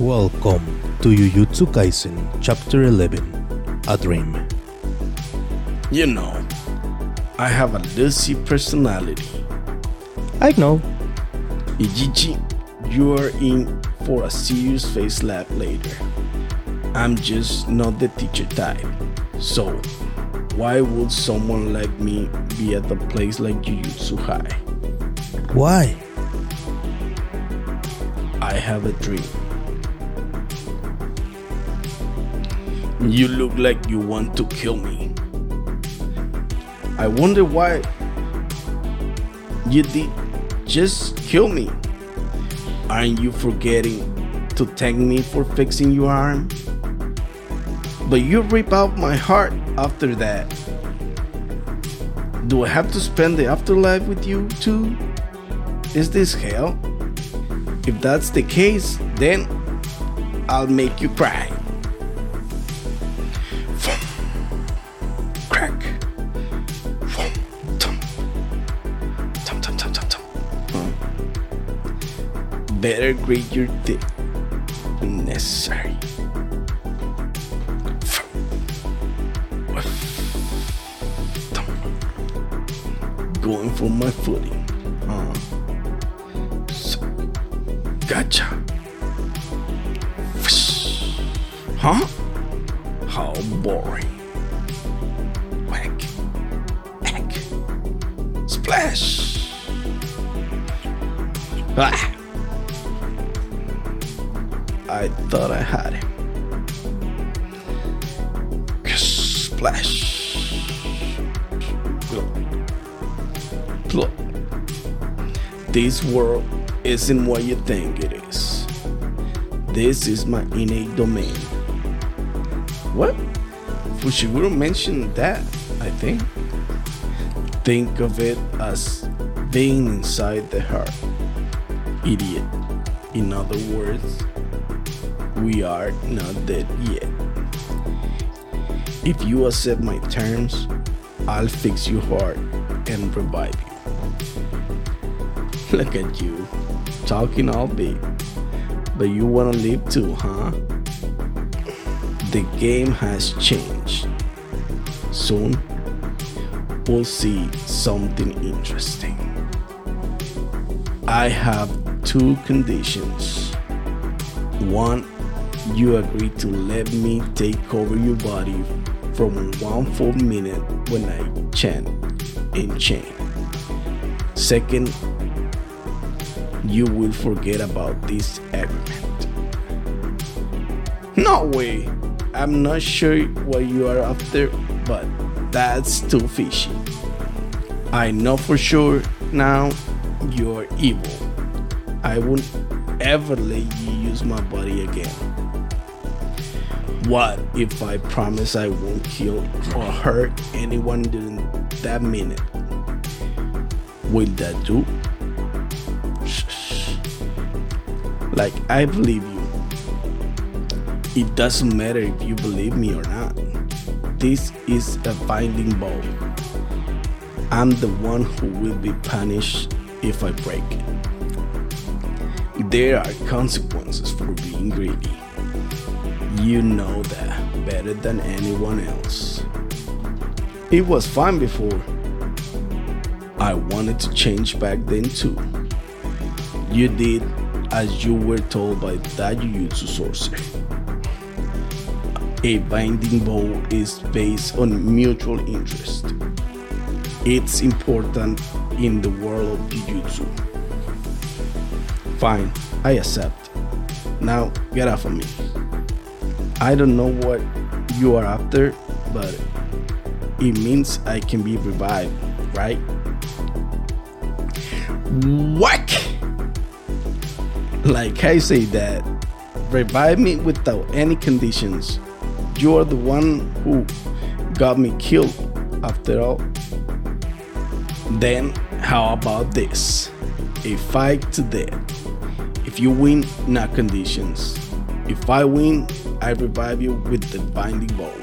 Welcome to Jujutsu Kaisen Chapter 11 A Dream. You know, I have a Lucy personality. I know. Ijichi, you are in for a serious face slap later. I'm just not the teacher type. So, why would someone like me be at a place like Jujutsu High? Why? I have a dream. You look like you want to kill me. I wonder why you did just kill me. Aren't you forgetting to thank me for fixing your arm? But you rip out my heart after that. Do I have to spend the afterlife with you too? Is this hell? If that's the case, then I'll make you cry. Better grade your dick when necessary. Going for my footing. Uh. So, gotcha. Huh? How boring. Whack. Whack. Splash. Ah. I thought I had him. Splash. Look. This world isn't what you think it is. This is my innate domain. What? Fushiguro mentioned that, I think. Think of it as being inside the heart. Idiot. In other words, we are not dead yet. If you accept my terms, I'll fix your heart and revive you. Look at you, talking all big. But you wanna live too, huh? The game has changed. Soon, we'll see something interesting. I have two conditions. One, you agree to let me take over your body from one full minute when I chant Enchain. Second, you will forget about this agreement. No way! I'm not sure what you are after, but that's too fishy. I know for sure now you're evil. I won't ever let you use my body again. What if I promise I won't kill or hurt anyone during that minute? Will that do? Like, I believe you. It doesn't matter if you believe me or not. This is a binding vow. I'm the one who will be punished if I break it. There are consequences for being greedy. You know that better than anyone else. It was fine before. I wanted to change back then too. You did as you were told by that Jujutsu sorcerer. A binding vow is based on mutual interest. It's important in the world of Jujutsu. Fine, I accept. Now get off of me. I don't know what you are after, but it means I can be revived, right? Whack! Like I say that, revive me without any conditions. You're the one who got me killed after all. Then, how about this? A fight to death. If you win, not conditions. If I win, I revive you with the binding vow.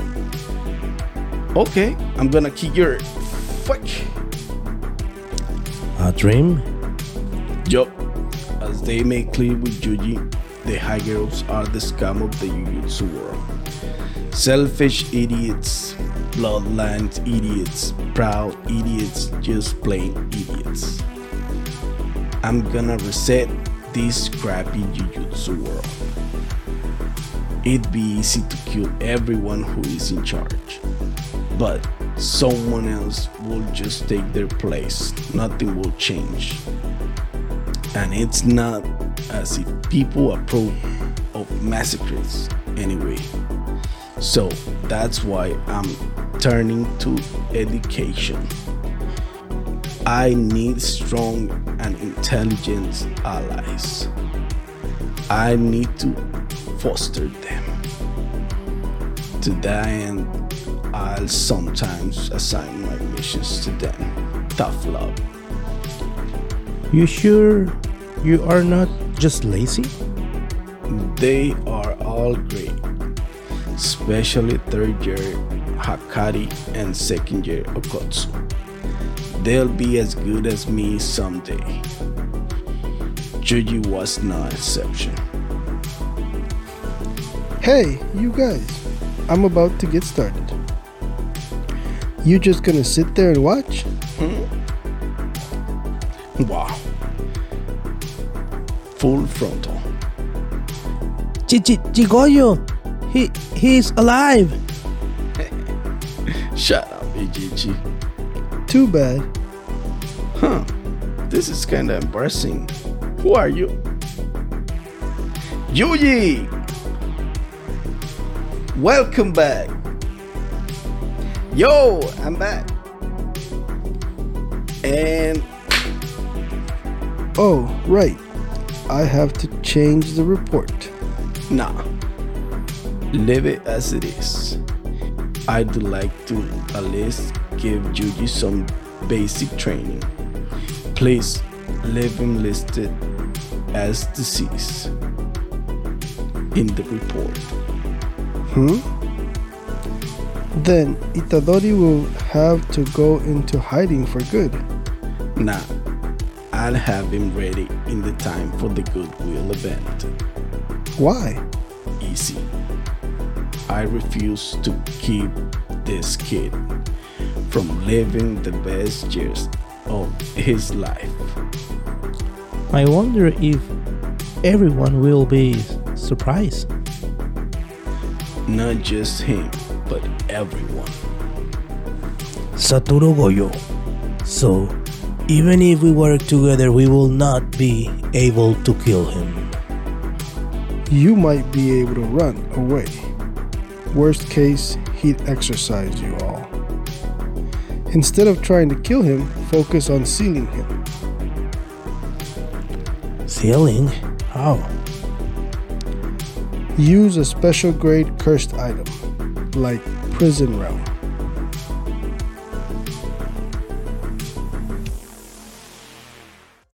Okay, I'm gonna kick your fuck. A dream? Yup, as they make clear with Yuji, the high girls are the scum of the Jujutsu world. Selfish idiots, bloodlines idiots, proud idiots, just plain idiots. I'm gonna reset this crappy Jujutsu world. It'd be easy to kill everyone who is in charge, but someone else will just take their place. Nothing will change. And it's not as if people approve of massacres anyway. So that's why I'm turning to education. I need strong and intelligent allies. I need to foster them. To that end, I'll sometimes assign my missions to them. Tough love. You sure you are not just lazy? They are all great, especially third year Hakari and second year Okotsu. They'll be as good as me someday. Juji was no exception. Hey, you guys, I'm about to get started. You just gonna sit there and watch? Hmm? Wow. Full frontal. Chigoyo, he he's alive. Shut up, Ijichi. Too bad. Huh. This is kinda embarrassing. Who are you? Yuji! Welcome back. Yo, I'm back. And Oh, right. I have to change the report. nah. Leave it as it is. I'd like to at least give Yuji some basic training. Please leave him listed as deceased in the report. Hmm? Then Itadori will have to go into hiding for good. Nah, I'll have him ready in the time for the Goodwill event. Why? Easy. I refuse to keep this kid from living the best years of his life. I wonder if everyone will be surprised. Not just him, but everyone. Satoru Gojo. So, even if we work together, we will not be able to kill him. You might be able to run away. Worst case, he'd exorcise you all. Instead of trying to kill him, focus on sealing him. Sealing? How? Use a special grade cursed item, like Prison Realm.